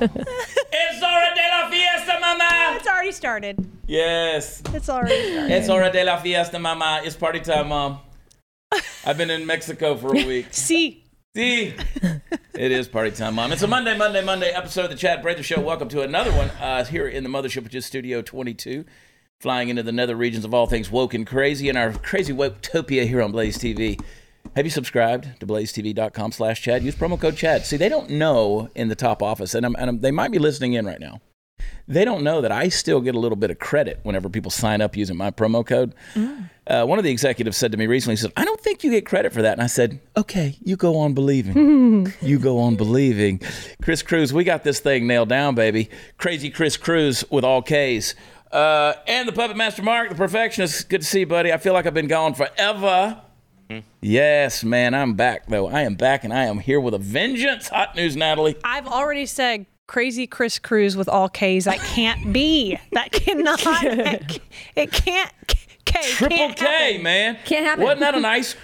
it's hora de la fiesta, mama. It's already started. Yes. It's already started. It's hora de la fiesta, mama. It's party time, mom. I've been in Mexico for a week. See, See, it is party time, mom. It's a Monday, Monday, Monday episode of the Chad Prather Show. Welcome to another one uh, here in the mothership, which is Studio 22, flying into the nether regions of all things woke and crazy in our crazy woketopia here on Blaze TV. Have you subscribed to blazetv.com slash Chad? Use promo code Chad. See, they don't know in the top office, and, I'm, and I'm, they might be listening in right now. They don't know that I still get a little bit of credit whenever people sign up using my promo code. Uh, one of the executives said to me recently, he said, I don't think you get credit for that. And I said, okay, you go on believing. you go on believing. Chris Cruz, we got this thing nailed down, baby. Crazy Chris Cruz with all Ks. Uh, and the Puppet Master Mark, the perfectionist. Good to see you, buddy. I feel like I've been gone forever. Yes, man, I'm back, though. I am back, and I am here with a vengeance. Hot news, Natalie. I've already said crazy Chris Cruz with all K's. That can't be. That cannot. It, it can't. K. Triple can't K, happen. man. Can't happen. Wasn't that a nice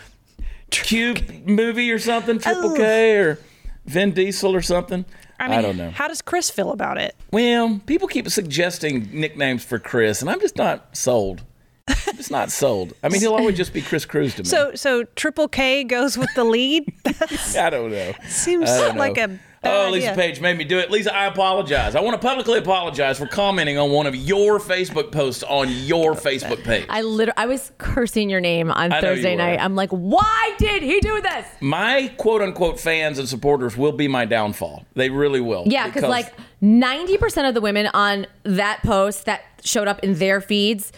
cube movie or something? Triple K or Vin Diesel or something? I, mean, I don't know. How does Chris feel about it? well, people keep suggesting nicknames for Chris, and I'm just not sold. I'm not sold. I mean, he'll always just be Chris Cruz to me. So, so Triple K goes with the lead. I don't know. seems don't like a. bad Oh, Lisa idea. Page made me do it. Lisa, I apologize. I want to publicly apologize for commenting on one of your Facebook posts on your Facebook page. I literally, I was cursing your name on I Thursday night. I'm like, why did he do this? my quote unquote fans and supporters will be my downfall. They really will. Yeah, because like 90% of the women on that post that showed up in their feeds,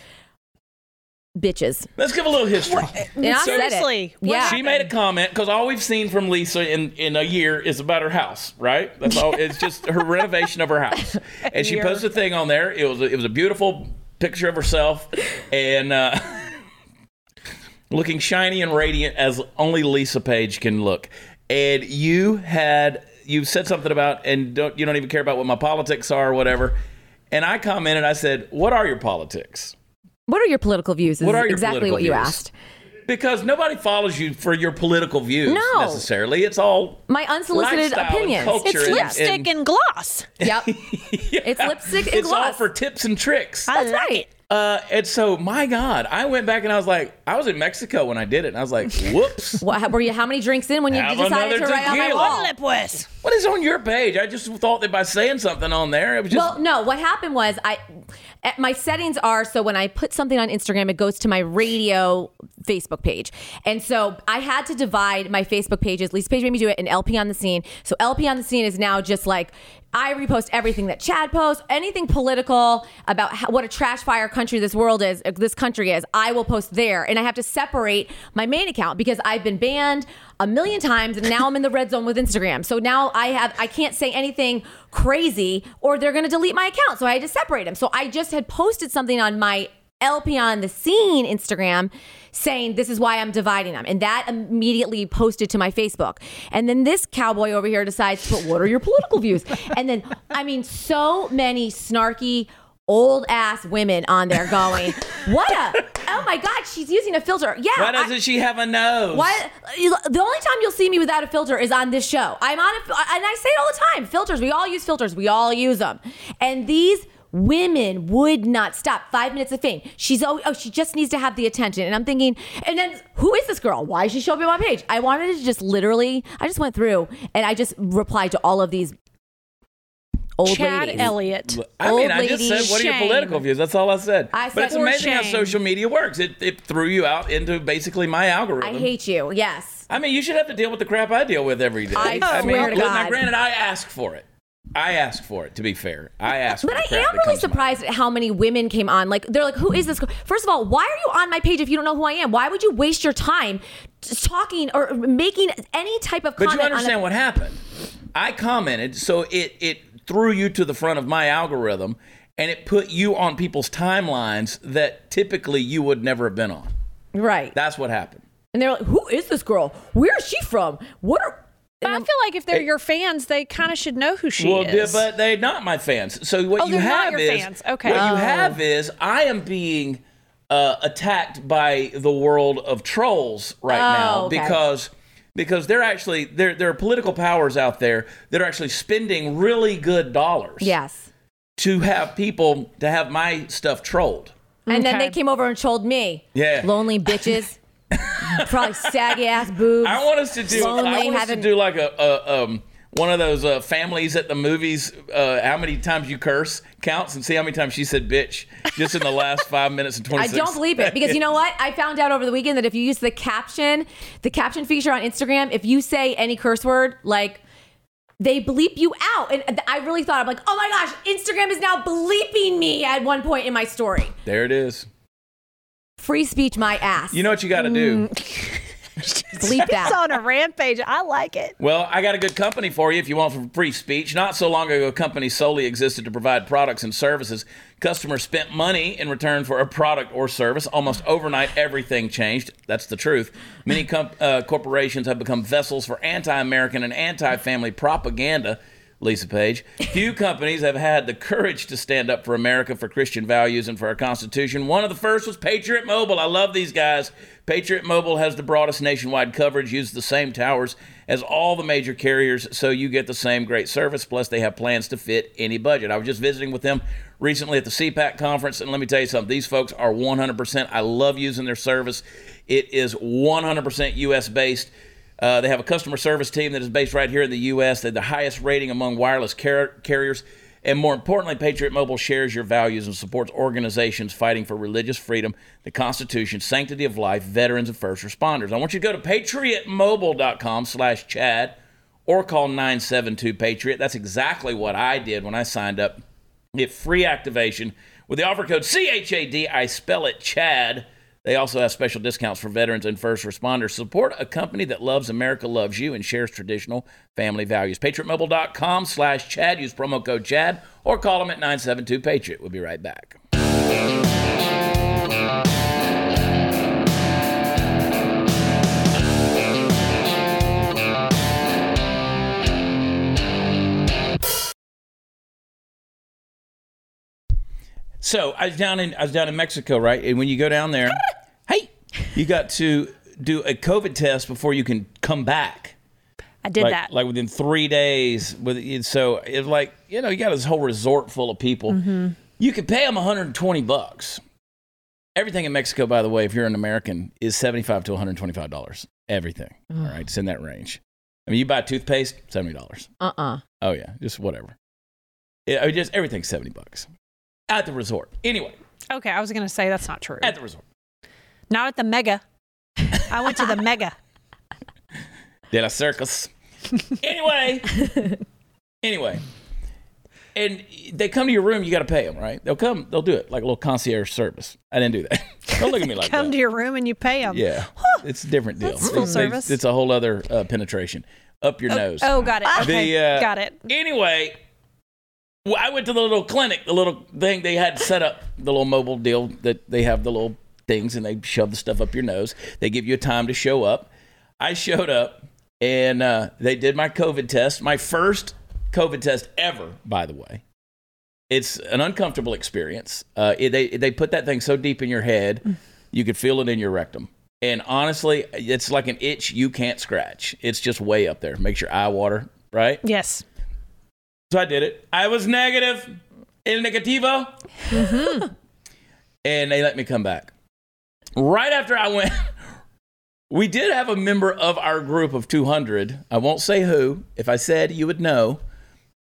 bitches. let's give a little history. And I said it. Seriously, Yeah. She made a comment because all we've seen from Lisa in, in a year is about her house, right? That's all. It's just her renovation of her house, and she posted a thing on there. It was a, it was a beautiful picture of herself and uh, looking shiny and radiant as only Lisa Page can look. And you had you said something about and don't you don't even care about what my politics are or whatever. And I commented. I said, "What are your politics?" What are your political views? Is What are exactly political what you asked. Because nobody follows you for your political views No. necessarily. It's all My unsolicited lifestyle and opinions. It's and- lipstick and- and, gloss. Yep. It's lipstick and gloss. it's all for tips and tricks. That's right. Uh, and so, my God, I went back and I was like, I was in Mexico when I did it, and I was like, whoops. What, how- were you how many drinks in when you Have decided another to write on my wall? Lip whiz. what is on your page? I just thought that by saying something on there, it was just. Well, no. What happened was I, my settings are so when I put something on Instagram, it goes to my radio Facebook page, and so I had to divide my Facebook pages. Lisa Page made me do it, and LP on the scene. So LP on the scene is now just like I repost everything that Chad posts, anything political about how, what a trash fire country this world is, uh, this country is. I will post there, and I have to separate my main account because I've been banned a million times, and now I'm in the red zone with Instagram. So now I have I can't say anything crazy, or they're gonna delete my account. So I had to separate them. So I just had posted something on my LP on the scene Instagram saying this is why I'm dividing them. And that immediately posted to my Facebook. And then this cowboy over here decides to put what are your political views? And then I mean so many snarky old ass women on there going, What a oh my god, she's using a filter. Yeah. why doesn't she have a nose? why? The only time you'll see me without a filter is on this show. I'm on, a, and I say it all the time. Filters. We all use filters. We all use them. And these women would not stop. Five minutes of fame. She's oh, oh she just needs to have the attention. And I'm thinking, and then who is this girl? Why is she showing up on my page? I wanted to just literally. I just went through and I just replied to all of these old Chad ladies. Elliott. I mean, Old I just lady said, what are your shame. political views? That's all I said. I but it's for amazing how shame. social media works. It, it threw you out into basically my algorithm. I hate you. Yes. I mean, you should have to deal with the crap I deal with every day. I mean, swear to now, granted, I ask for it. I ask for it. To be fair, I ask. But for the I am really comes to my surprised at how many women came on. Like they're like, "Who is this?" girl?" First of all, why are you on my page if you don't know who I am? Why would you waste your time talking or making any type of But comment? you understand on a- what happened? I commented, so it it threw you to the front of my algorithm, and it put you on people's timelines that typically you would never have been on. right? That's what happened. and they're like, "Who is this girl? Where is she from? What are?" But I feel like if they're your fans, they kind of should know who she well, is. Well, but they're not my fans. So what Oh, you they're not have your is fans. Okay. what you Oh. have is I am being uh, attacked by the world of trolls right Oh, now okay. because because they're actually there there are political powers out there that are actually spending really good dollars Yes. to have people to have my stuff trolled. And then they came over and trolled me. Yeah. Lonely bitches. Probably saggy ass boobs. I want us to do. Lonely, I want us to do like a, a um one of those uh, families at the movies. Uh, how many times you curse counts and see how many times she said bitch just in the last five minutes and twenty I don't believe it because you know what? I found out over the weekend that if you use the caption, the caption feature on Instagram, if you say any curse word, like they bleep you out. And I really thought, I'm like, oh my gosh, Instagram is now bleeping me at one point in my story. There it is. Free speech, my ass. You know what you got to do. bleep It's on a rampage. I like it. Well, I got a good company for you if you want free speech. Not so long ago, a company solely existed to provide products and services. Customers spent money in return for a product or service. Almost overnight, everything changed. That's the truth. Many com- uh, corporations have become vessels for anti American and anti family propaganda. Lisa Page. Few companies have had the courage to stand up for America, for Christian values, and for our Constitution. One of the first was Patriot Mobile. I love these guys. Patriot Mobile has the broadest nationwide coverage, uses the same towers as all the major carriers, so you get the same great service. Plus, they have plans to fit any budget. I was just visiting with them recently at the CPAC conference, and let me tell you something. These folks are 100%. I love using their service. It is 100% U.S. based. Uh, they have a customer service team that is based right here in the U.S. They're the highest rating among wireless car- carriers. And more importantly, Patriot Mobile shares your values and supports organizations fighting for religious freedom, the Constitution, sanctity of life, veterans, and first responders. I want you to go to patriotmobile.com slash Chad or call 972-PATRIOT. That's exactly what I did when I signed up. Get free activation with the offer code CHAD. I spell it Chad. They also have special discounts for veterans and first responders. Support a company that loves America, loves you, and shares traditional family values. PatriotMobile.com slash Chad. Use promo code Chad or call them at 972-PATRIOT. We'll be right back. So I was down in I was down in Mexico, right? And when you go down there, you got to do a COVID test before you can come back. I did like, that. like within three days. With so it's like you know you got this whole resort full of people. Mm-hmm. You could pay them 120 bucks. Everything in Mexico, by the way, if you're an American, is 75 to 125 dollars. Everything. All right, it's in that range. I mean, you buy toothpaste, seventy dollars. Uh-uh. Oh yeah, just whatever. Yeah, I mean, just everything's seventy bucks at the resort. Anyway, okay, I was gonna say that's not true. at the resort. Not at the mega. I went to the mega. De la circus. anyway, anyway, and they come to your room. You got to pay them, right? They'll come. They'll do it like a little concierge service. I didn't do that. Don't look at me like that. Come that. to your room and you pay them. yeah, it's a different deal. That's full It's- service. It's a whole other uh, penetration up your nose. Oh, got it. Okay, The, uh, got it. Anyway, well, I went to the little clinic, the little thing they had set up, the little mobile deal that they have the little things and they shove the stuff up your nose. They give you a time to show up. I showed up and uh, they did my COVID test, my first COVID test ever, by the way. It's an uncomfortable experience. Uh, they they put that thing so deep in your head, you could feel it in your rectum. And honestly, it's like an itch you can't scratch. It's just way up there. Makes your eye water, right? Yes. So I did it. I was negative, el negativo, and they let me come back. Right after I went, we did have a member of our group of 200. I won't say who. If I said, you would know.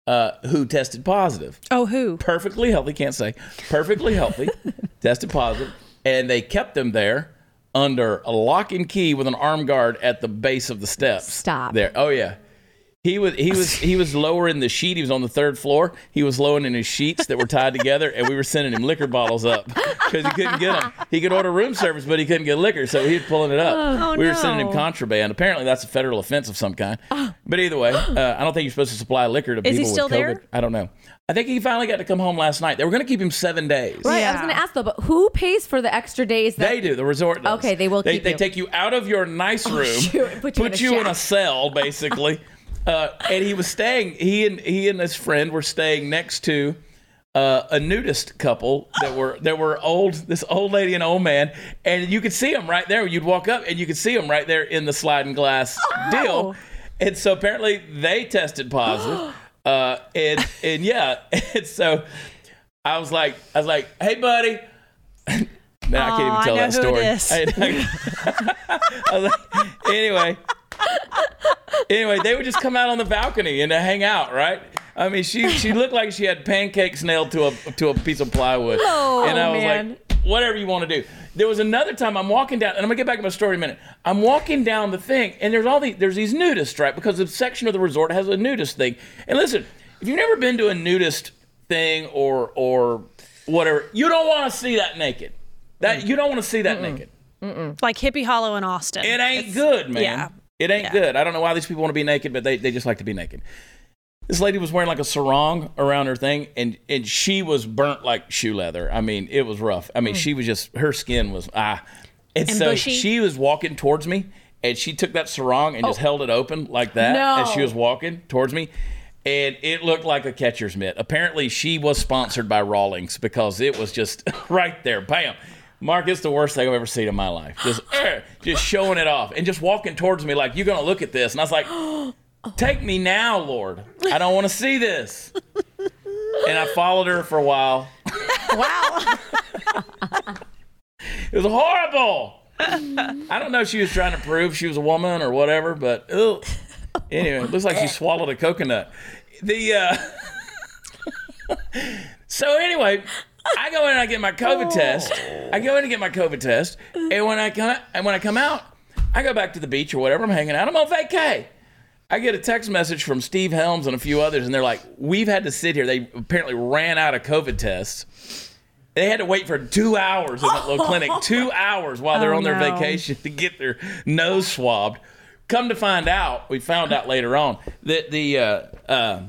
Uh, who tested positive? Oh, who? Perfectly healthy. Can't say perfectly healthy. tested positive, and they kept them there under a lock and key with an arm guard at the base of the steps. Stop. there. Oh yeah. He was he was he was lowering the sheet. He was on the third floor. He was lowering in his sheets that were tied together, and we were sending him liquor bottles up because he couldn't get them. He could order room service, but he couldn't get liquor, so he was pulling it up. Oh, we were sending him no. contraband. Apparently, that's a federal offense of some kind. But either way, uh, I don't think you're supposed to supply liquor to Is he people still with COVID. there? I don't know. I think he finally got to come home last night. They were going to keep him seven days. Right. I was going to ask though, but who pays for the extra days? That They do. The resort does. Okay, they will They, keep they you. take you out of your nice room, shoot, put you in a you in a shack. cell, basically. uh, and he was staying. He and he and his friend were staying next to uh, a nudist couple that were that were old, this old lady and old man, and you could see them right there. You'd walk up and you could see them right there in the sliding glass deal. And so apparently they tested positive. uh, and and yeah, and so I was like, I was like, hey buddy. Man, I can't even I tell that story. I- I was like, anyway, anyway, they would just come out on the balcony and hang out, right? I mean, she she looked like she had pancakes nailed to a to a piece of plywood, Oh, and I was man. like, whatever you want to do. There was another time I'm walking down, and I'm gonna get back to my story in a minute. I'm walking down the thing, and there's all these there's these nudists, right? Because the section of the resort has a nudist thing. And listen, if you've never been to a nudist thing or or whatever, you don't want to see that naked. That mm. you don't want to see that naked. Like Hippie Hollow in Austin. It ain't good, man. yeah. It ain't Yeah. good. I don't know why these people want to be naked, but they, they just like to be naked. This lady was wearing like a sarong around her thing, and, and she was burnt like shoe leather. I mean, it was rough. I mean, she was just, her skin was, ah. And, And so bushy? she was walking towards me, and she took that sarong and just held it open like that No. as she was walking towards me. And it looked like a catcher's mitt. Apparently, she was sponsored by Rawlings because it was just right there. Bam. Mark, it's the worst thing I've ever seen in my life. Just, eh, just showing it off and just walking towards me like, you're going to look at this. And I was like, take me now, Lord. I don't want to see this. And I followed her for a while. wow. It was horrible. I don't know if she was trying to prove she was a woman or whatever, but ugh. anyway, it looks like she swallowed a coconut. The uh, so anyway, I go in and I get my COVID test. I go in and get my COVID test, and when I come and when I come out, I go back to the beach or whatever. I'm hanging out. I'm on vacay. I get a text message from Steve Helms and a few others, and they're like, "We've had to sit here. They apparently ran out of COVID tests." They had to wait for two hours in that little clinic, two hours while they're Oh, on their no. vacation to get their nose swabbed. Come to find out, we found out later on that the uh, uh,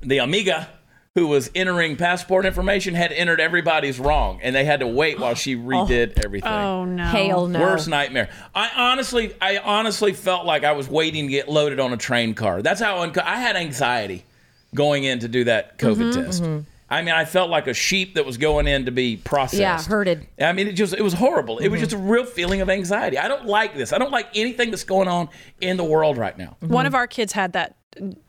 the Amiga who was entering passport information had entered everybody's wrong, and they had to wait while she redid everything. Oh no. Hail no. Worst nightmare. I honestly, I honestly felt like I was waiting to get loaded on a train car. That's how unco- I had anxiety going in to do that COVID Mm-hmm, test. I mean, I felt like a sheep that was going in to be processed. Yeah, herded. I mean, it just it was horrible. It was Mm-hmm. just a real feeling of anxiety. I don't like this. I don't like anything that's going on in the world right now. One of our kids had that.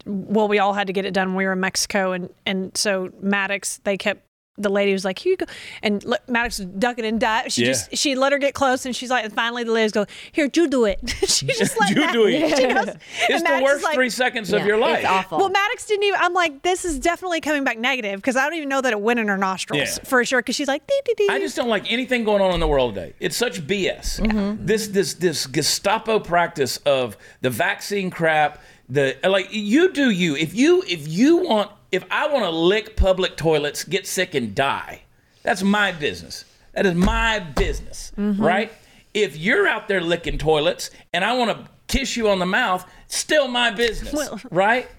Well, we all had to get it done when we were in Mexico, and and so Maddox, they kept. The lady was like, "Here you go," and Maddox was ducking and diving. She Yeah. just she let her get close, and she's like, and finally the ladies go, "Here, you do it." she just let You Mad- do it. She goes, It's the worst like- three seconds of your life. It's awful. Well, Maddox didn't even. I'm like, this is definitely coming back negative because I don't even know that it went in her nostrils Yeah. for sure. Because she's like, dee, dee, dee. I just don't like anything going on in the world today. It's such BS. Mm-hmm. This this this Gestapo practice of the vaccine crap. The like you do you. If you if you want if I want to lick public toilets, get sick and die, that's my business. That is my business, Mm-hmm. right? If you're out there licking toilets and I want to kiss you on the mouth, still my business, Well- right?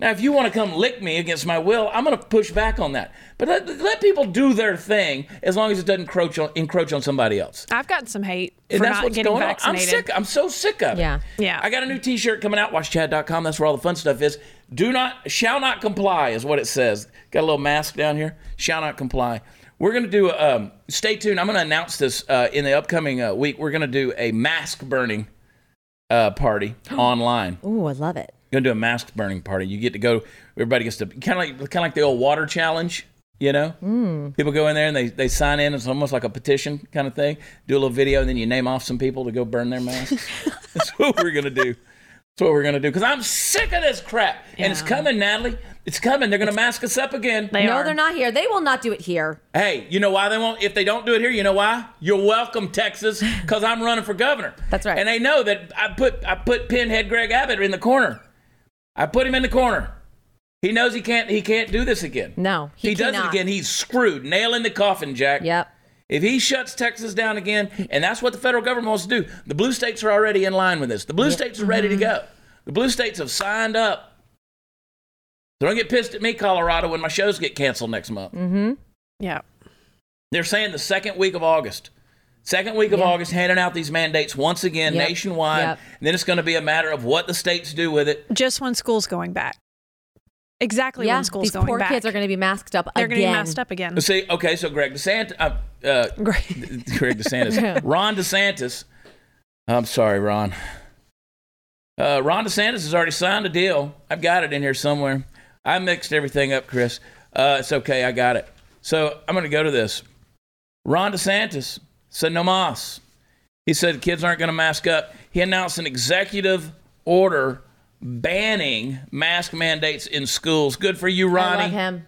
Now, if you want to come lick me against my will, I'm going to push back on that. But let, let people do their thing as long as it doesn't encroach on, encroach on somebody else. I've gotten some hate for And that's not what's getting going vaccinated. on. I'm sick. I'm so sick of it. Yeah. Yeah. I got a new T-shirt coming out. WatchChad.com. That's where all the fun stuff is. Do not, shall not comply is what it says. Got a little mask down here. Shall not comply. We're going to do. Um, stay tuned. I'm going to announce this uh, in the upcoming uh, week. We're going to do a mask burning uh, party online. Ooh, I love it. You're gonna do a mask burning party. You get to go. Everybody gets to kind of like kind of like the old water challenge. You know, people go in there and they, they sign in. It's almost like a petition kind of thing. Do a little video and then you name off some people to go burn their masks. That's what we're gonna do. That's what we're gonna do. Because I'm sick of this crap. And it's coming, Natalie. It's coming. They're gonna mask us up again. They no, are. they're not here. They will not do it here. Hey, you know why they won't? If they don't do it here, you know why? You're welcome, Texas, because I'm running for governor. That's right. And they know that I put I put pinhead Greg Abbott in the corner. I put him in the corner. He knows he can't he can't do this again. No, he, he does it again. He's screwed. Nail in the coffin, Jack. Yep. If he shuts Texas down again, and that's what the federal government wants to do, the blue states are already in line with this. The blue states are ready to go. The blue states have signed up. So don't get pissed at me, Colorado, when my shows get canceled next month. Mm-hmm. Yeah. They're saying the second week of August. Second week of Yeah. August, handing out these mandates once again Yep. nationwide. Yep. And then it's going to be a matter of what the states do with it. Just when school's going back. Exactly Yeah, when school's these going poor back. kids are going to be masked up They're going to be masked up again. See, okay, so Greg DeSantis, uh, uh, Great. Greg DeSantis, Ron DeSantis. I'm sorry, Ron. Uh, Ron DeSantis has already signed a deal. I've got it in here somewhere. I mixed everything up, Chris. Uh, it's okay, I got it. So I'm going to go to this. Ron DeSantis said no mas. He said kids aren't going to mask up. He announced an executive order banning mask mandates in schools. Good for you, Ronnie. I love him.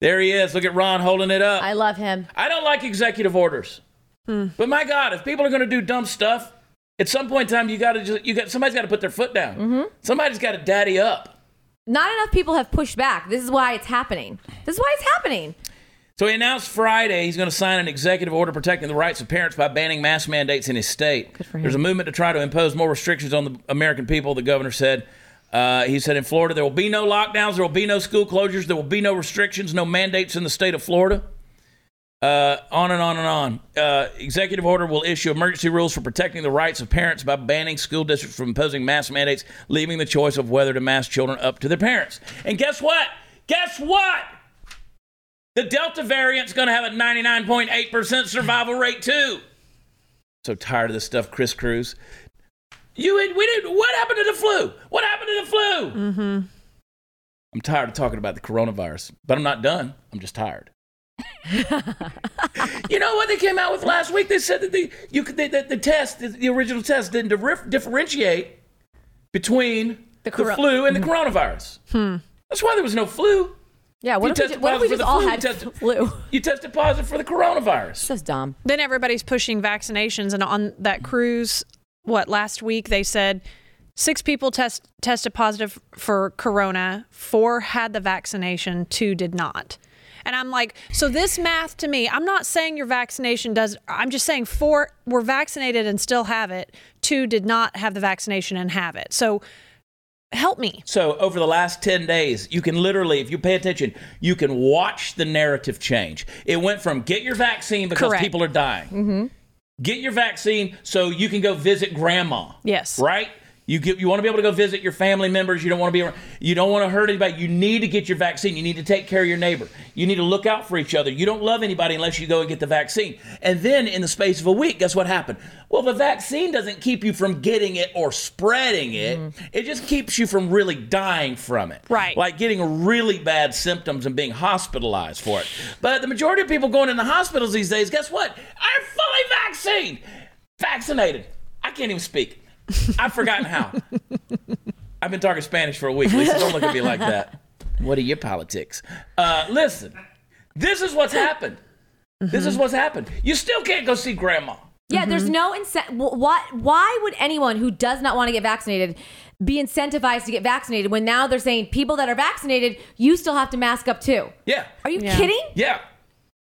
There he is. Look at Ron holding it up. I love him. I don't like executive orders. Hmm. But my God, if people are going to do dumb stuff, at some point in time, you got to just you got somebody's got to put their foot down. Mm-hmm. Somebody's got to daddy up. Not enough people have pushed back. This is why it's happening. This is why it's happening. So he announced Friday he's going to sign an executive order protecting the rights of parents by banning mask mandates in his state. There's a movement to try to impose more restrictions on the American people. The governor said. Uh, he said in Florida there will be no lockdowns, there will be no school closures, there will be no restrictions, no mandates in the state of Florida. Uh, on and on and on. Uh, executive order will issue emergency rules for protecting the rights of parents by banning school districts from imposing mask mandates, leaving the choice of whether to mask children up to their parents. And guess what? Guess what? The Delta variant's going to have a 99.8% survival rate too. So tired of this stuff, Chris Cruz. You we didn't. what happened to the flu? What happened to the flu? Mm-hmm. I'm tired of talking about the coronavirus, but I'm not done. I'm just tired. you know what they came out with last week? They said that the you could they, that the test, the, the original test, didn't differ- differentiate between the, The flu and the coronavirus. Hmm. That's why there was no flu. Yeah. What You if we, tested what if we positive just for all the had flu, you tested- flu? You tested positive for the coronavirus. So dumb. then everybody's pushing vaccinations and on that cruise what last week they said six people test tested positive for corona four had the vaccination two did not and i'm like so this math to me i'm not saying your vaccination does i'm just saying four were vaccinated and still have it two did not have the vaccination and have it so help me So over the last 10 days, you can literally, if you pay attention, you can watch the narrative change. It went from get your vaccine because Correct. people are dying. Mm-hmm. Get your vaccine so you can go visit grandma. Yes. Right? You get, you want to be able to go visit your family members. You don't want to be around, you don't want to hurt anybody. You need to get your vaccine. You need to take care of your neighbor. You need to look out for each other. You don't love anybody unless you go and get the vaccine. And then in the space of a week, guess what happened? Well, the vaccine doesn't keep you from getting it or spreading it. Mm-hmm. It just keeps you from really dying from it. Right. Like getting really bad symptoms and being hospitalized for it. But the majority of people going into hospitals these days, guess what? Are fully vaccinated. Vaccinated. I can't even speak. I've forgotten how. I've been talking Spanish for a week. Lisa, don't look at me like that. What are your politics? Uh, listen, this is what's happened. This is what's happened. You still can't go see grandma. Yeah, there's no incentive. Why, why would anyone who does not want to get vaccinated be incentivized to get vaccinated when now they're saying people that are vaccinated, you still have to mask up too? Yeah. Are you Yeah. kidding? Yeah.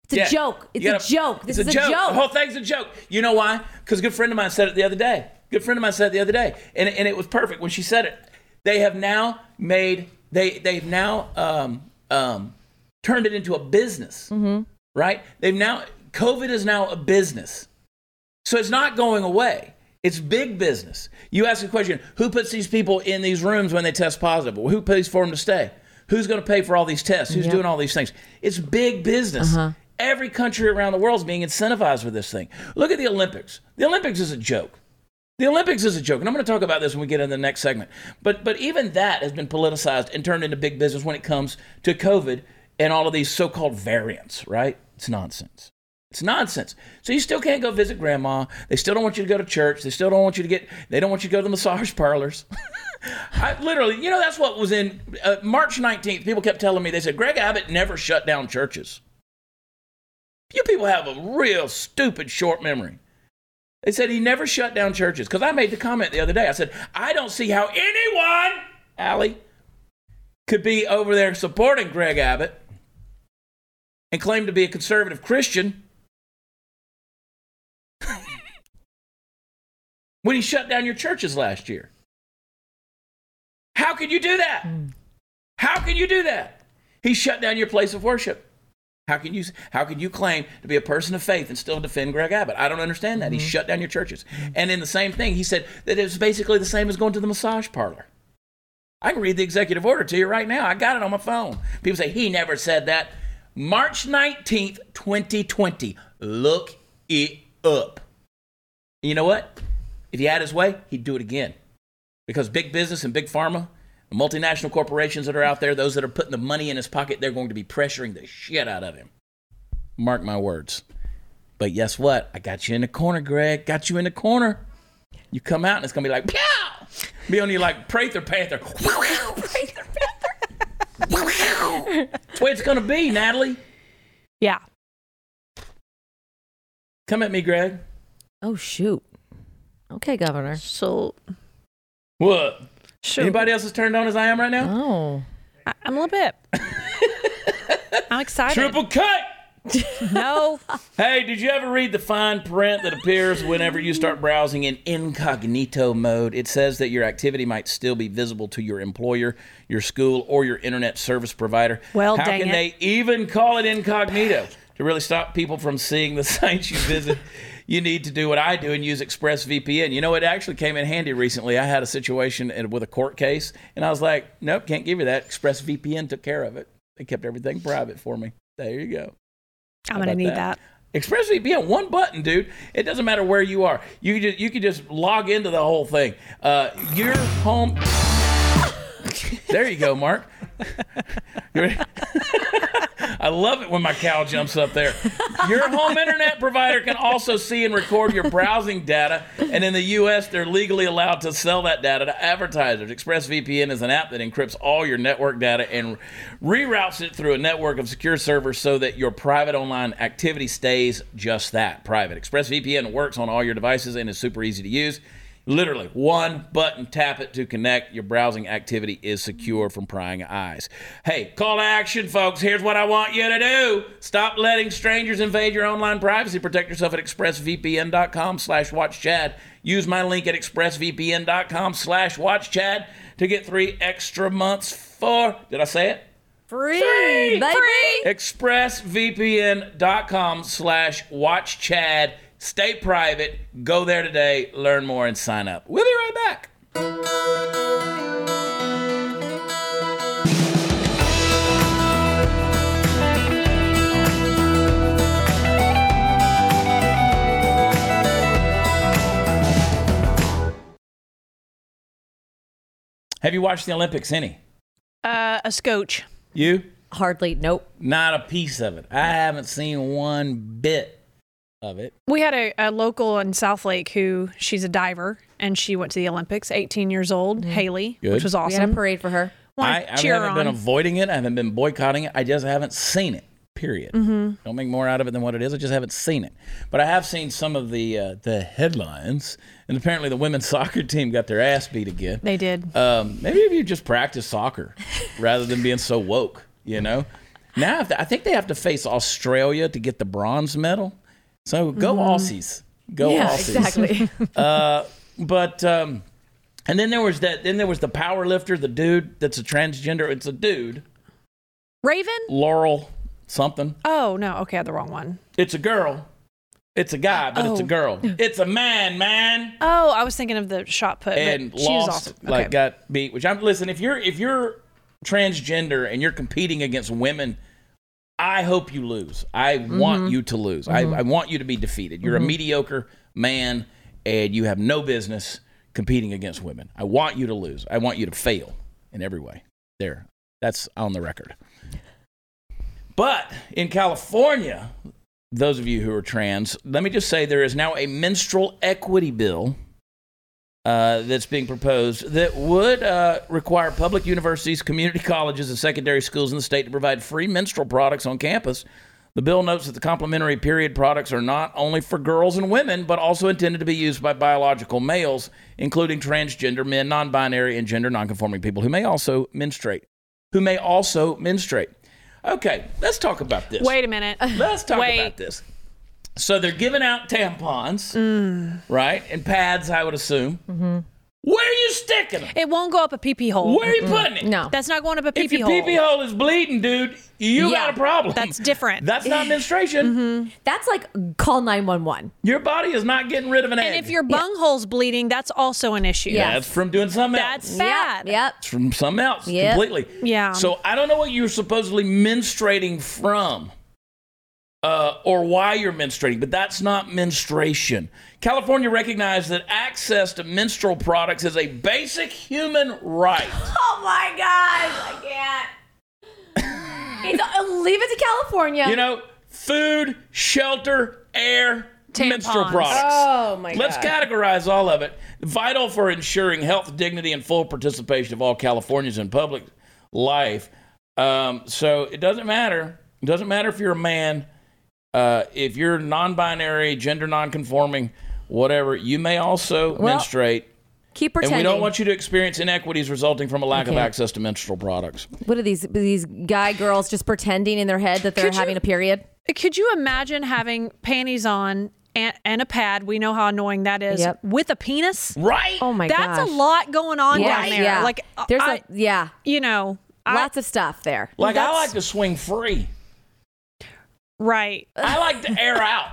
It's a Yeah. joke. It's You a gotta- joke. This it's is a joke. The whole thing's a joke. You know why? Because a good friend of mine said it the other day. Good friend of mine said the other day, and and it was perfect when she said it. They have now made they they've now um, um, turned it into a business, Mm-hmm. right? They've now COVID is now a business, so it's not going away. It's big business. You ask the question: Who puts these people in these rooms when they test positive? Well, who pays for them to stay? Who's going to pay for all these tests? Who's Yep. doing all these things? It's big business. Uh-huh. Every country around the world is being incentivized with this thing. Look at the Olympics. The Olympics is a joke. The Olympics is a joke, and I'm going to talk about this when we get into the next segment. But but even that has been politicized and turned into big business when it comes to COVID and all of these so-called variants. Right? It's nonsense. It's nonsense. So you still can't go visit grandma. They still don't want you to go to church. They still don't want you to get. They don't want you to go to the massage parlors. I literally, you know, that's what was in uh, March 19th. People kept telling me they said Greg Abbott never shut down churches. You people have a real stupid short memory. They said he never shut down churches. Because I made the comment the other day. I said, I don't see how anyone, Allie, could be over there supporting Greg Abbott and claim to be a conservative Christian when he shut down your churches last year. How could you do that? Hmm. How can you do that? He shut down your place of worship. How can you how can you claim to be a person of faith and still defend Greg Abbott? I don't understand that. He mm-hmm. shut down your churches. Mm-hmm. And in the same thing, he said that it was basically the same as going to the massage parlor. I can read the executive order to you right now. I got it on my phone. People say he never said that. March 19th, 2020. Look it up. You know what? If he had his way, he'd do it again. Because big business and big pharma, multinational corporations that are out there, those that are putting the money in his pocket, they're going to be pressuring the shit out of him. Mark my words. But guess what? I got you in the corner, Greg. Got you in the corner. You come out and it's gonna be like, pow! Be on you like Prather Panther. That's the way it's gonna be, Natalie. Yeah. Come at me, Greg. Oh shoot. Okay, Governor. So, What? Sure. Anybody else as turned on as I am right now? Oh. I, I'm a little bit. I'm excited. Triple cut! No. Hey, did you ever read the fine print that appears whenever you start browsing in incognito mode? It says that your activity might still be visible to your employer, your school, or your internet service provider. Well, How dang can it. they even call it incognito? To really stop people from seeing the sites you visit, you need to do what I do and use ExpressVPN. You know, it actually came in handy recently. I had a situation with a court case, and I was like, nope, can't give you that. ExpressVPN took care of it. They kept everything private for me. There you go. I'm going to need that? that. ExpressVPN, one button, dude. It doesn't matter where you are. You just, you can just log into the whole thing. Uh, your home. there you go, Mark. I love it when my cow jumps up there. Your home internet provider can also see and record your browsing data, and in the U.S., they're legally allowed to sell that data to advertisers. ExpressVPN is an app that encrypts all your network data and reroutes it through a network of secure servers so that your private online activity stays just that private. ExpressVPN works on all your devices and is super easy to use. Literally, one button, tap it to connect. Your browsing activity is secure from prying eyes. Hey, call to action, folks. Here's what I want you to do. Stop letting strangers invade your online privacy. Protect yourself at expressvpn.com slash watchchad. Use my link at expressvpn.com slash watchchad to get three extra months for, did I say it? Free, Free! baby. expressvpn.com slash watch chad stay private. Go there today. Learn more and sign up. We'll be right back. Have you watched the olympics any? Uh, a scotch. you? Hardly. Nope. not a piece of it. I haven't seen one bit of it We had a, a local in Southlake who she's a diver and she went to the Olympics, 18 years old, Haley, Good. which was awesome. We had a parade for her. Wanna I, I haven't her been avoiding it. I haven't been boycotting it. I just haven't seen it. Period. Mm-hmm. Don't make more out of it than what it is. I just haven't seen it. But I have seen some of the uh, the headlines, and apparently the women's soccer team got their ass beat again. They did. Um, maybe if you just practice soccer rather than being so woke, you know. Now if I think they have to face Australia to get the bronze medal. So go Aussies, go yeah, Aussies. exactly. But um, and then there was that. Then there was the power lifter, the dude that's a transgender. It's a dude, Raven? Laurel something. Oh, no. Okay, I had the wrong one. It's a girl. It's a guy, but it's a Oh. girl. It's a man, man. Oh, I was thinking of the shot put. And but she was lost, like got beat. Which I'm listen. If you're if you're transgender and you're competing against women, I hope you lose. I Mm-hmm. want you to lose. I, I want you to be defeated. You're a mediocre man, and you have no business competing against women. I want you to lose. I want you to fail in every way. There, that's on the record. But in California, those of you who are trans, let me just say there is now a menstrual equity bill uh, that's being proposed that would uh, require public universities, community colleges, and secondary schools in the state to provide free menstrual products on campus. The bill notes that the complementary period products are not only for girls and women, but also intended to be used by biological males, including transgender men, non binary, and gender nonconforming people who may also menstruate. Who may also menstruate. Okay, let's talk about this. Wait a minute. Let's talk Wait. about this. So they're giving out tampons, Mm. right? And pads, I would assume. Where are you sticking them? It won't go up a pee pee hole. Where are you putting it? No. That's not going up a pee If your hole. pee pee hole is bleeding, dude, you Yeah. got a problem. That's different. That's not menstruation. That's like call 911. Your body is not getting rid of an egg. and if your bunghole bleeding, that's also an issue. Yeah. that's from doing something That's else. That's bad. Yep. Yep. It's from something else Yep. completely. Yeah. So I don't know what you're supposedly menstruating from. Uh, or why you're menstruating, but that's not menstruation. California recognized that access to menstrual products is a basic human right. Oh my gosh, I can't. It's, uh, leave it to California. You know, food, shelter, air, menstrual products. oh my Let's categorize all of it. Vital for ensuring health, dignity, and full participation of all Californians in public life. Um, so it doesn't matter. It doesn't matter if you're a man, uh, if you're non-binary, gender non-conforming, whatever. You may also menstruate, Keep pretending. and we don't want you to experience inequities resulting from a lack of access to menstrual products. what are these these guy girls just pretending in their head that they're Could you- having a period? Could you imagine having panties on and, and a pad? We know how annoying that is. Yep. With a penis. Right? Oh my god. That's gosh. a lot going on Yeah, down there. yeah. Like there's I, a yeah, you know, I- lots of stuff there. like I like to swing free. Right. I like to air out.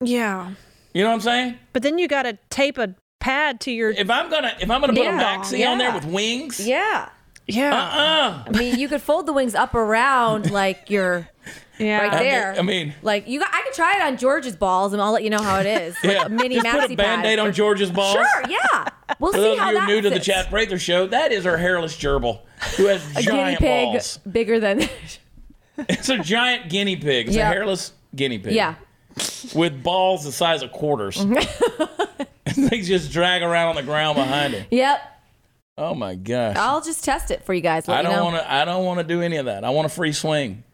Yeah. You know what I'm saying? But then you got to tape a pad to your. If I'm gonna if I'm gonna put Yeah, a maxi on there with wings, Yeah. Yeah. uh, uh. I mean, you could fold the wings up around like you're yeah. right there. I mean, like you, got, I could try it on George's balls, and I'll let you know how it is. Like yeah, a mini just put a maxi band-aid on George's balls. Sure, yeah. We'll For see those how of you who that are new to the fits. Chad Prather show, that is our hairless gerbil who has A guinea giant pig balls. bigger than. It's a giant guinea pig. It's Yeah. a hairless guinea pig. yeah. With balls the size of quarters. they just drag around on the ground behind him. Yep. Oh my gosh. I'll just test it for you guys. I don't know. want to. I don't want to do any of that. I want a free swing.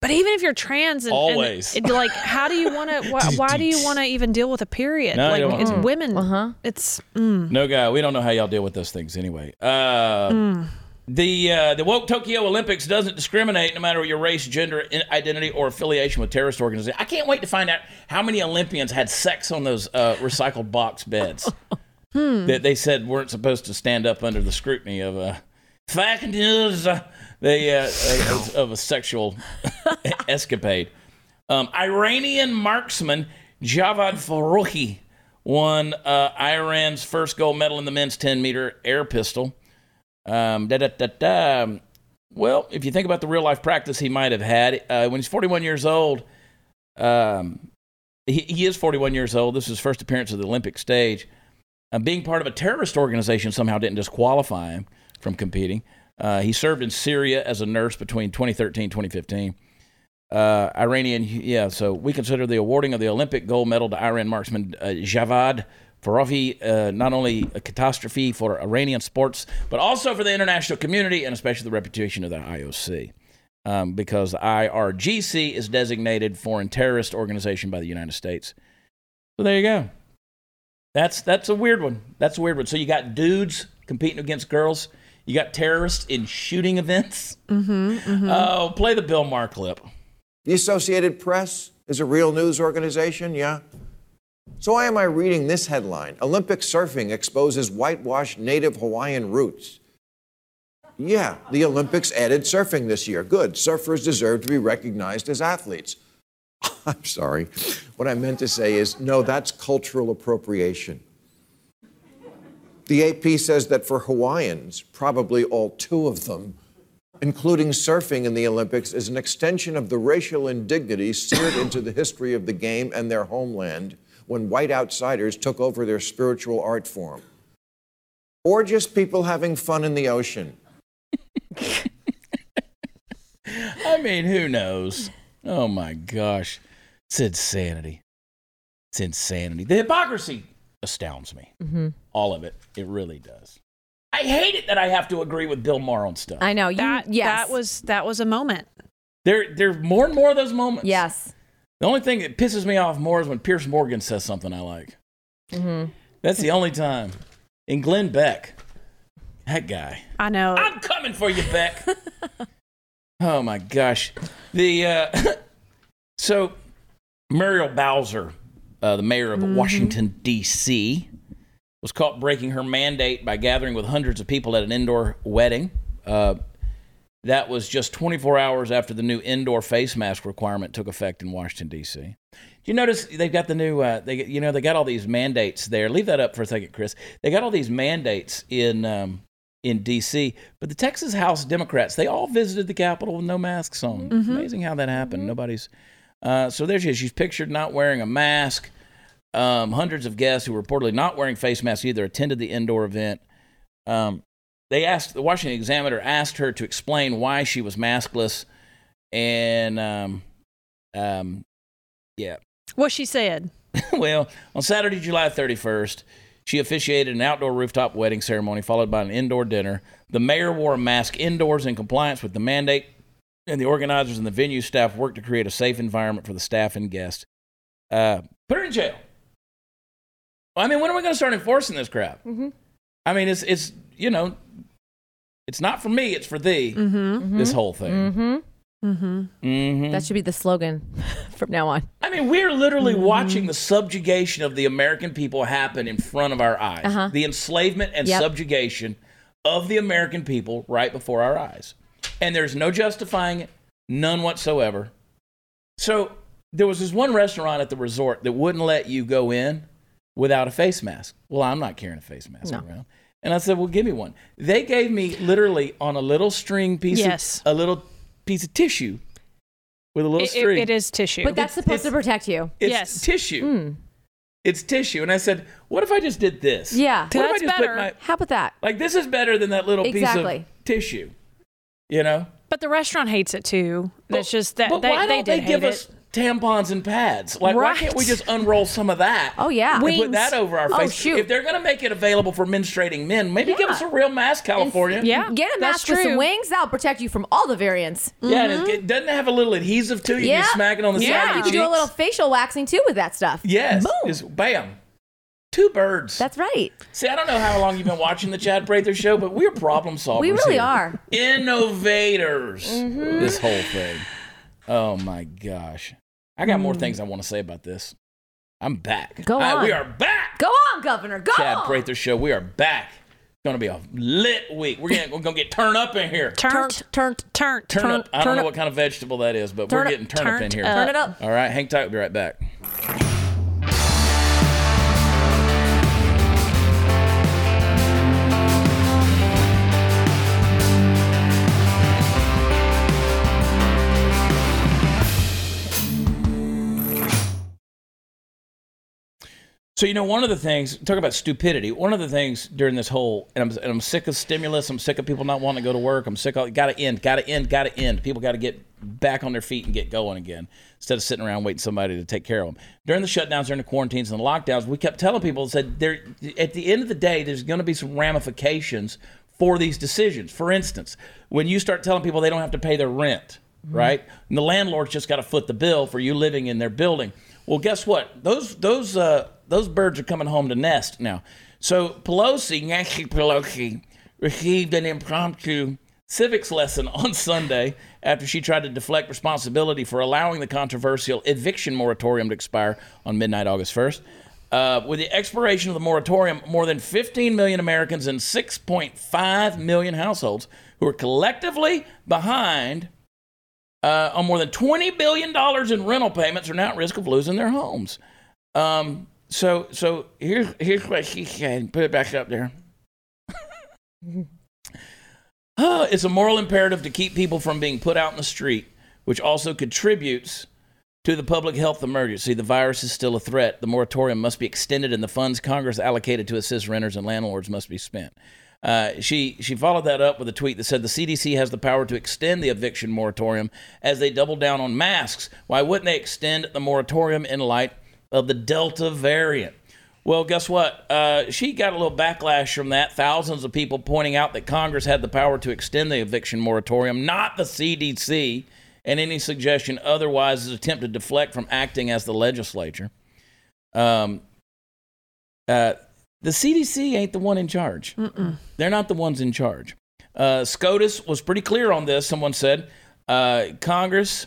But even if you're trans, and, and Always. it- like, how do you want to? Why, why do you want to even deal with a period? No, like, don't. it's Mm. women. Uh-huh. It's mm, No guy. We don't know how y'all deal with those things anyway. Uh, The uh, the woke Tokyo Olympics doesn't discriminate no matter your race, gender, identity, or affiliation with terrorist organizations. I can't wait to find out how many Olympians had sex on those uh, recycled box beds that they said weren't supposed to stand up under the scrutiny of a fact news uh, they, uh, uh, of a sexual escapade. Um, Iranian marksman Javad Foroughi won uh, Iran's first gold medal in the men's 10 meter air pistol. Um, da, da, da, da. Well, if you think about the real life practice he might have had, uh, when he's 41 years old, um, he, he is 41 years old. This is his first appearance of the Olympic stage. Uh, being part of a terrorist organization somehow didn't disqualify him from competing. Uh, he served in Syria as a nurse between 2013 and 2015. Uh, Iranian, yeah, so we consider the awarding of the Olympic gold medal to Iran marksman uh, Javad Foroughi uh, not only a catastrophe for Iranian sports, but also for the international community and especially the reputation of the IOC. Um, because the IRGC is designated foreign terrorist organization by the United States. So there you go. That's that's a weird one. That's a weird one. So you got dudes competing against girls. You got terrorists in shooting events. Mm-hmm, Oh, play the Bill Maher clip. The Associated Press is a real news organization, yeah? So why am I reading this headline? Olympic surfing exposes whitewashed native Hawaiian roots. Yeah, the Olympics added surfing this year. Good. Surfers deserve to be recognized as athletes. I'm sorry. What I meant to say is no, that's cultural appropriation. The AP says that for Hawaiians, probably all two of them, including surfing in the Olympics, is an extension of the racial indignity seared into the history of the game and their homeland when white outsiders took over their spiritual art form. Or just people having fun in the ocean. I mean, who knows? Oh my gosh. It's insanity. It's insanity. The hypocrisy astounds me. Mm-hmm. All of it. It really does. I hate it that I have to agree with Bill Maher on stuff. I know you. that. yes. That was that was a moment. There, there's more and more of those moments. Yes. The only thing that pisses me off more is when Piers Morgan says something I like. Mm-hmm. That's the only time. And Glenn Beck, that guy. I know. I'm coming for you, Beck. oh my gosh. The uh, so Muriel Bowser, uh, the mayor of Washington D.C., was caught breaking her mandate by gathering with hundreds of people at an indoor wedding. Uh, that was just 24 hours after the new indoor face mask requirement took effect in Washington D.C. Do you notice they've got the new? Uh, they you know they got all these mandates there. Leave that up for a second, Chris. They got all these mandates in um, in D.C. But the Texas House Democrats they all visited the Capitol with no masks on. Amazing how that happened. Nobody's. Uh, so there she is. She's pictured not wearing a mask. Um, hundreds of guests who were reportedly not wearing face masks either attended the indoor event. Um, they asked the Washington Examiner asked her to explain why she was maskless, and um, um, yeah, What she said. well, on Saturday, July 31st, she officiated an outdoor rooftop wedding ceremony followed by an indoor dinner. The mayor wore a mask indoors in compliance with the mandate, and the organizers and the venue staff worked to create a safe environment for the staff and guests. Uh, put her in jail. I mean, when are we going to start enforcing this crap? I mean, it's it's you know, it's not for me, it's for thee. This whole thing. Mm-hmm. Mm-hmm. Mm-hmm. That should be the slogan from now on. I mean, we're literally Mm-hmm. watching the subjugation of the American people happen in front of our eyes. Uh-huh. The enslavement and Yep. subjugation of the American people right before our eyes. And there's no justifying it, none whatsoever. So there was this one restaurant at the resort that wouldn't let you go in without a face mask. Well, I'm not carrying a face mask No. around. And I said, well, give me one. They gave me literally on a little string piece Yes. of, a little piece of tissue with a little It, it- string. it is tissue. But that's supposed to protect you. It's Yes. tissue. Mm. It's tissue. And I said, what if I just did this? Yeah. What if I That's just better. my How about that? like this is better than that little piece of tissue. You know? but the restaurant hates it too. That's just that But they, why don't did they give hate us it. Tampons and pads? Like why can't we just unroll some of that? Oh, yeah. And We- put that over our Oh, face. shoot. If they're gonna make it available for menstruating men, maybe give us a real mask, California. Yeah, Get a that's mask with some wings. That'll protect you from all the variants. Yeah, and it, it doesn't have a little adhesive too. You yeah. can smack it on the yeah. side of You can do a little facial waxing too with that stuff. Yes. Boom. Just bam. Two birds. That's right. See, I don't know how long you've been watching the Chad Prather show, but we're problem solvers. We really here. are. Innovators. Mm-hmm. This whole thing. Oh my gosh. I got Mm. more things I want to say about this. I'm back. Go on. we are back. Go on, Governor. Go on. Chad on. Prather show. We are back. It's gonna be a lit week. We're gonna we're gonna get turned up in here. Turned, Turned. turned, Turn turn- up. I don't know what kind of vegetable that is, but Turn we're getting turned up in here. Turn it up. All right, hang tight. We'll be right back. So you know, one of the things talk about stupidity. One of the things during this whole, and I'm, and I'm sick of stimulus. I'm sick of people not wanting to go to work. I'm sick of got to end, got to end, got to end. People got to get back on their feet and get going again instead of sitting around waiting somebody to take care of them. During the shutdowns, during the quarantines and the lockdowns, we kept telling people said there at the end of the day, there's going to be some ramifications for these decisions. For instance, when you start telling people they don't have to pay their rent, mm-hmm. right? And the landlord's just got to foot the bill for you living in their building. Well, guess what? Those those uh, those birds are coming home to nest now. So Pelosi, Nancy Pelosi, received an impromptu civics lesson on Sunday after she tried to deflect responsibility for allowing the controversial eviction moratorium to expire on midnight August 1st. Uh, with the expiration of the moratorium, more than 15 million Americans and 6.5 million households who are collectively behind uh, on more than $20 billion in rental payments are now at risk of losing their homes. Um, so, so here's, here's what she said. Put it back up there. Uh, it's a moral imperative to keep people from being put out in the street, which also contributes to the public health emergency. The virus is still a threat. The moratorium must be extended, and the funds Congress allocated to assist renters and landlords must be spent. Uh, she she followed that up with a tweet that said the CDC has the power to extend the eviction moratorium as they double down on masks. Why wouldn't they extend the moratorium in light of the Delta variant? Well, guess what? Uh, she got a little backlash from that. Thousands of people pointing out that Congress had the power to extend the eviction moratorium, not the CDC, and any suggestion otherwise is an attempt to deflect from acting as the legislature. Um, uh, the CDC ain't the one in charge. They're not the ones in charge. Uh, SCOTUS was pretty clear on this. Someone said uh, Congress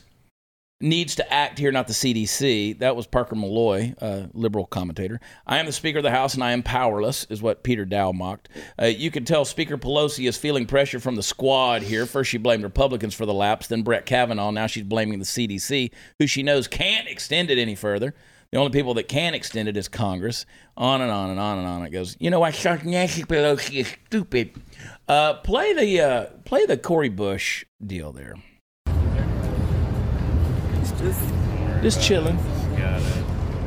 needs to act here, not the CDC. That was Parker Molloy, uh, liberal commentator. I am the Speaker of the House and I am powerless, is what Peter Dow mocked. Uh, you can tell Speaker Pelosi is feeling pressure from the squad here. First, she blamed Republicans for the lapse, then Brett Kavanaugh. Now she's blaming the CDC, who she knows can't extend it any further. The only people that can extend it is Congress. On and on and on and on it goes. You know why Nancy Pelosi is stupid? Uh, play the uh, play the Cori Bush deal there. It's just Just chilling.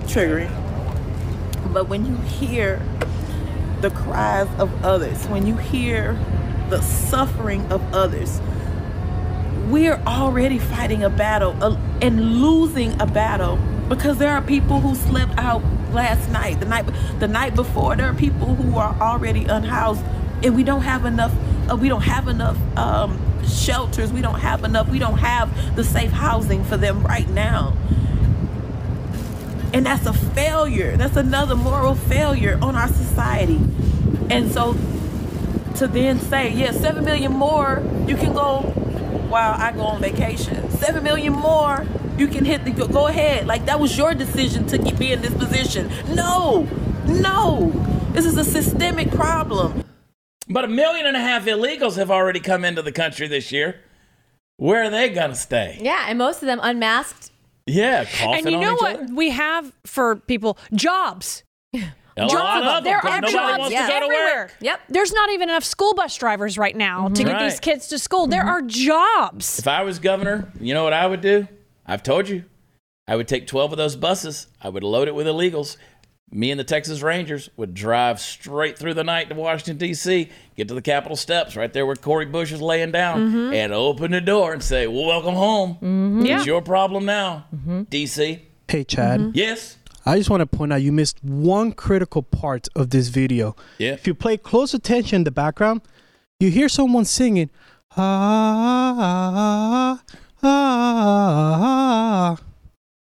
triggering. But when you hear the cries of others, when you hear the suffering of others, we're already fighting a battle uh, and losing a battle because there are people who slept out last night, the night the night before. There are people who are already unhoused, and we don't have enough. Uh, we don't have enough um, shelters. We don't have enough. We don't have the safe housing for them right now. And that's a failure. That's another moral failure on our society. And so to then say, yeah, seven million more, you can go while I go on vacation. Seven million more, you can hit the go, go ahead. Like that was your decision to be in this position. No, no. This is a systemic problem. But a million and a half illegals have already come into the country this year. Where are they gonna stay? Yeah, and most of them unmasked. Yeah, coughing And you on know each what other. we have for people? Jobs. A lot of them, are nobody jobs wants yeah. to go to everywhere. work. Yep. There's not even enough school bus drivers right now to get Right. these kids to school. There mm-hmm. are jobs. If I was governor, you know what I would do? I've told you. I would take 12 of those buses. I would load it with illegals. Me and the Texas Rangers would drive straight through the night to Washington, D.C., get to the Capitol steps right there where Cori Bush is laying down, mm-hmm. and open the door and say, well, Welcome home. Mm-hmm. Yeah. It's your problem now, D.C. Hey, Chad. Yes. I just want to point out you missed one critical part of this video. Yeah. If you play close attention in the background, you hear someone singing, ah, ah, ah, ah.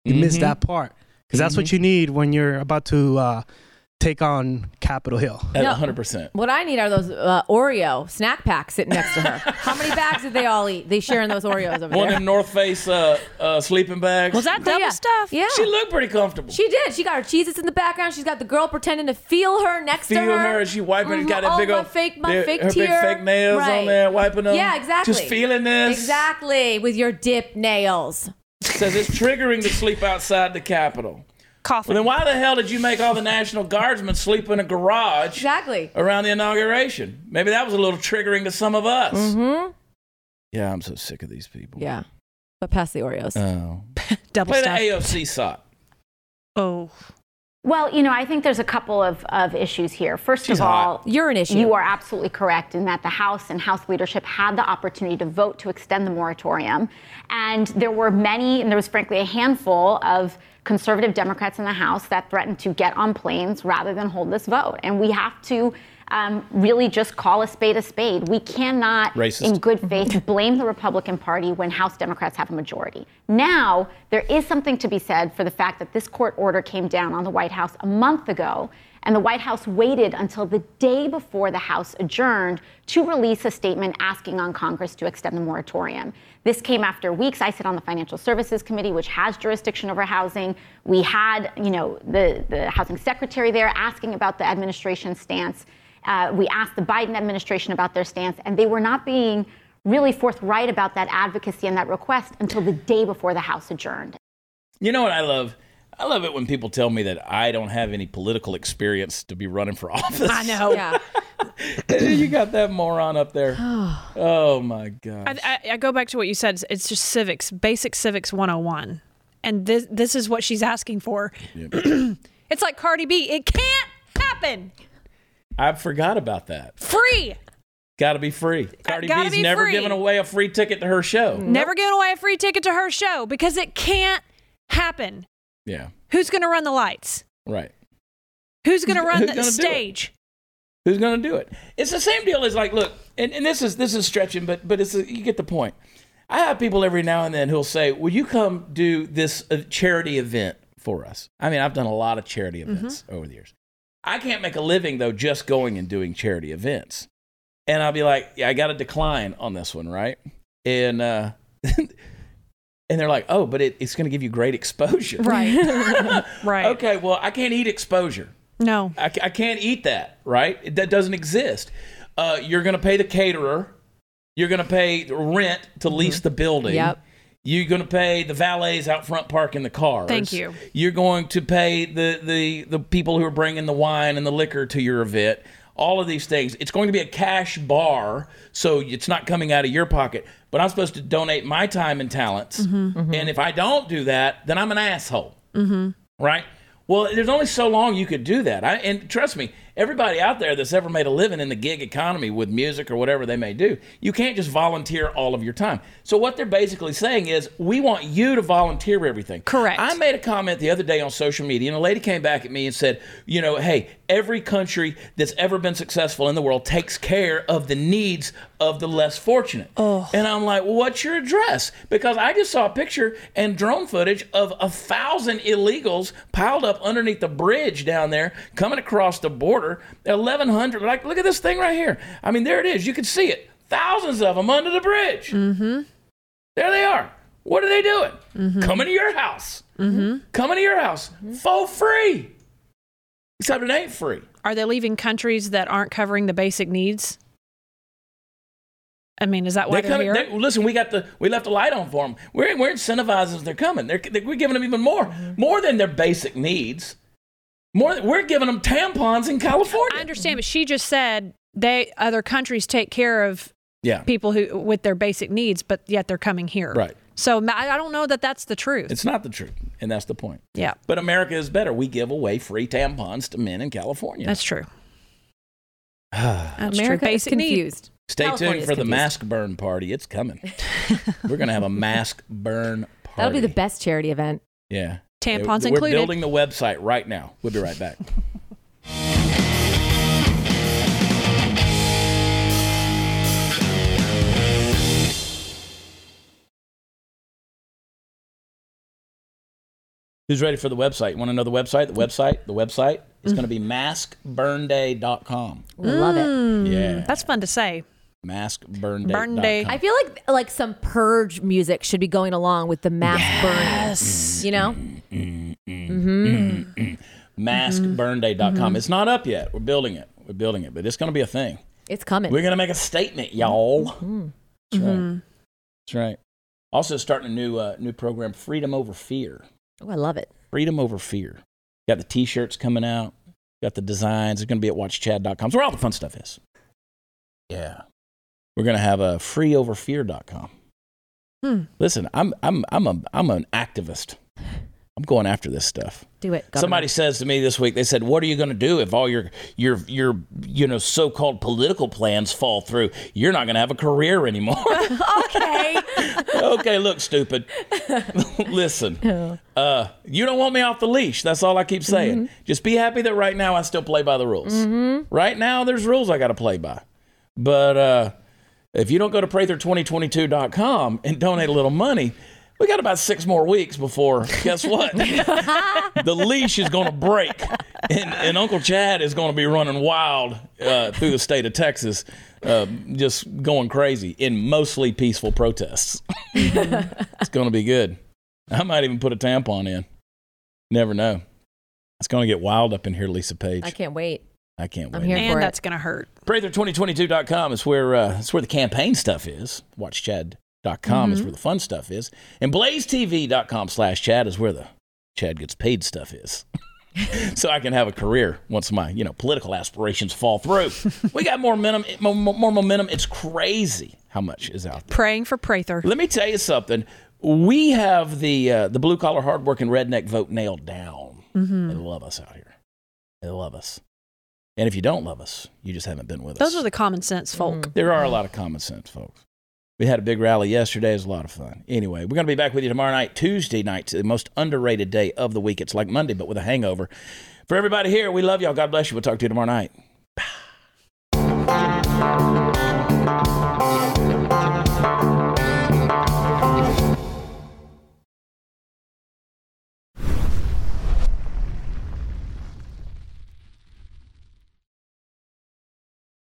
You missed that part. Because that's what you need when you're about to uh, take on Capitol Hill. At No. 100%. What I need are those uh, Oreo snack packs sitting next to her. How many bags did they all eat? They sharing those Oreos over there. One of there. them North Face uh, uh, sleeping bags. Was that double yeah. stuff? Yeah. She looked pretty comfortable. She did. She got her cheeses in the background. She's got the girl pretending to feel her next feel to her. her as she wiping. Mhm. Got that Oh, big my old fake, my their- fake her tear. big fake nails Right. on there, wiping them. Yeah, exactly. Just feeling this. Exactly, with your dip nails. Says it's triggering to sleep outside the Capitol. Coughing. Well, then why the hell did you make all the National Guardsmen sleep in a garage Exactly. around the inauguration? Maybe that was a little triggering to some of us. Mm-hmm. Yeah, I'm so sick of these people. Yeah. But past the Oreos. Oh. double Play the stuff. AOC SOT. oh. Well, you know, I think there's a couple of, of issues here. First She's of all, You're an issue. You are absolutely correct in that the House and House leadership had the opportunity to vote to extend the moratorium. And there were many, and there was frankly a handful of conservative Democrats in the House that threatened to get on planes rather than hold this vote. And we have to um, really just call a spade a spade. We cannot, Racist. in good faith, blame the Republican Party when House Democrats have a majority. Now, there is something to be said for the fact that this court order came down on the White House a month ago, and the White House waited until the day before the House adjourned to release a statement asking on Congress to extend the moratorium. This came after weeks. I sit on the Financial Services Committee, which has jurisdiction over housing. We had, you know, the, the housing secretary there asking about the administration's stance. Uh, we asked the Biden administration about their stance, and they were not being really forthright about that advocacy and that request until the day before the House adjourned. You know what I love? I love it when people tell me that I don't have any political experience to be running for office. I know. Yeah. you got that moron up there. oh my god. I, I, I go back to what you said. It's- It's just civics, basic civics 101. And this, this is what she's asking for. it's like Cardi B. It can't happen. I forgot about that. Free. Got to be free. Uh, Cardi gotta B's be never free. given away a free ticket to her show. Never giving away a free ticket to her show because it can't happen. Yeah, Who's going to run the lights? right. Who's going to run the stage? Who's going to do it? It's the same deal as like, look, and, and this is this is stretching, but but it's a, you get the point. I have people every now and then who'll say, "Will you come do this uh, charity event for us?" I mean, I've done a lot of charity events over the years. I can't make a living though just going and doing charity events, and I'll be like, "Yeah, I got to decline on this one, right?" And uh, And they're like, oh, but it, it's going to give you great exposure. Right. right. Okay, well, I can't eat exposure. No. I, I can't eat that, right? That doesn't exist. Uh, you're going to pay the caterer. You're going to pay rent to lease the building. Yep. You're going to pay the valets out front parking the cars. Thank you. You're going to pay the, the, the people who are bringing the wine and the liquor to your event. All of these things. It's going to be a cash bar, so it's not coming out of your pocket. But I'm supposed to donate my time and talents. Mm-hmm. And if I don't do that, then I'm an asshole. Right? Well, there's only so long you could do that. I, and trust me, everybody out there that's ever made a living in the gig economy with music or whatever they may do, you can't just volunteer all of your time. So what they're basically saying is, we want you to volunteer everything. Correct. I made a comment the other day on social media, and a lady came back at me and said, you know, hey, every country that's ever been successful in the world takes care of the needs of the less fortunate. Oh. And I'm like, well, what's your address? Because I just saw a picture and drone footage of a thousand illegals piled up underneath the bridge down there, coming across the border. 1,100. Like, look at this thing right here. I mean, there it is. You can see it. Thousands of them under the bridge. Mm-hmm. There they are. What are they doing? Coming to your house. Mm-hmm. Coming to your house for free. Except it ain't free. Are they leaving countries that aren't covering the basic needs? I mean, is that why They're they're, coming. here? they- listen, we got the we left the light on for them. We're we're incentivizing they're coming. They're, they we're giving them even more, Mm-hmm. more than their basic needs. More, than- we're giving them tampons in California. I understand, but she just said they other countries take care of Yeah, people who with their basic needs, but yet they're coming here. Right. So I I don't know that that's the truth. it's not the truth, and that's the point. yeah, But America is better. We give away free tampons to men in California. that's true. That's America true. is Basic need. confused. Stay California tuned for the confused. mask burn party. It's coming. We're gonna have a mask burn party. That'll be the best charity event. Yeah. Tampons We're included. building the website right now. We'll be right back. Who's ready for the website? You want to know the website? The website? The website is going to be maskburnday.com. Love it. Mm, Yeah. That's fun to say. Maskburnday.com. Burn day. I feel like like some purge music should be going along with the mask burning. Yes. You know? Mm-hmm. Mm-hmm. Maskburnday.com. Mm-hmm. It's not up yet. We're building it. We're building it, but it's going to be a thing. It's coming. We're going to make a statement, y'all. That's right. That's right. Also, starting a new uh, new program, Freedom Over Fear. Oh, I love it. Freedom Over Fear. Got the T-shirts coming out. Got the designs. It's going to be at watchchad.com. It's where all the fun stuff is. Yeah. We're going to have a freeoverfear.com. Hmm. Listen, I'm I'm I'm a I'm an activist. I'm going after this stuff. Do it. Governor. Somebody says to me this week, they said, "What are you going to do if all your your your you know so-called political plans fall through? You're not going to have a career anymore." okay. okay, look, stupid. Listen, uh, you don't want me off the leash. That's all I keep saying. Just be happy that right now I still play by the rules. Right now, there's rules I got to play by. But uh, if you don't go to prather2022.com and donate a little money, we got about six more weeks before, guess what? the leash is going to break. And, and Uncle Chad is going to be running wild uh, through the state of Texas, uh, just going crazy in mostly peaceful protests. it's going to be good. I might even put a tampon in. Never know. It's going to get wild up in here, Lisa Page. I can't wait. I can't I'm wait. here for And it. that's going to hurt. Prather2022.com is where uh, that's where the campaign stuff is. WatchChad.com Mm-hmm. is where the fun stuff is. And BlazeTV.com slash Chad is where the Chad gets paid stuff is. so I can have a career once my you know political aspirations fall through. we got more momentum. More, more momentum. It's crazy how much is out there. Praying for Prather. Let me tell you something. We have the uh, the blue collar, hardworking redneck vote nailed down. They love us out here. They love us. And if you don't love us, you just haven't been with us. Those are the common sense folk. Mm. There are a lot of common sense folks. We had a big rally yesterday. It was a lot of fun. Anyway, we're going to be back with you tomorrow night, Tuesday night, the most underrated day of the week. It's like Monday, but with a hangover. For everybody here, we love y'all. God bless you. We'll talk to you tomorrow night.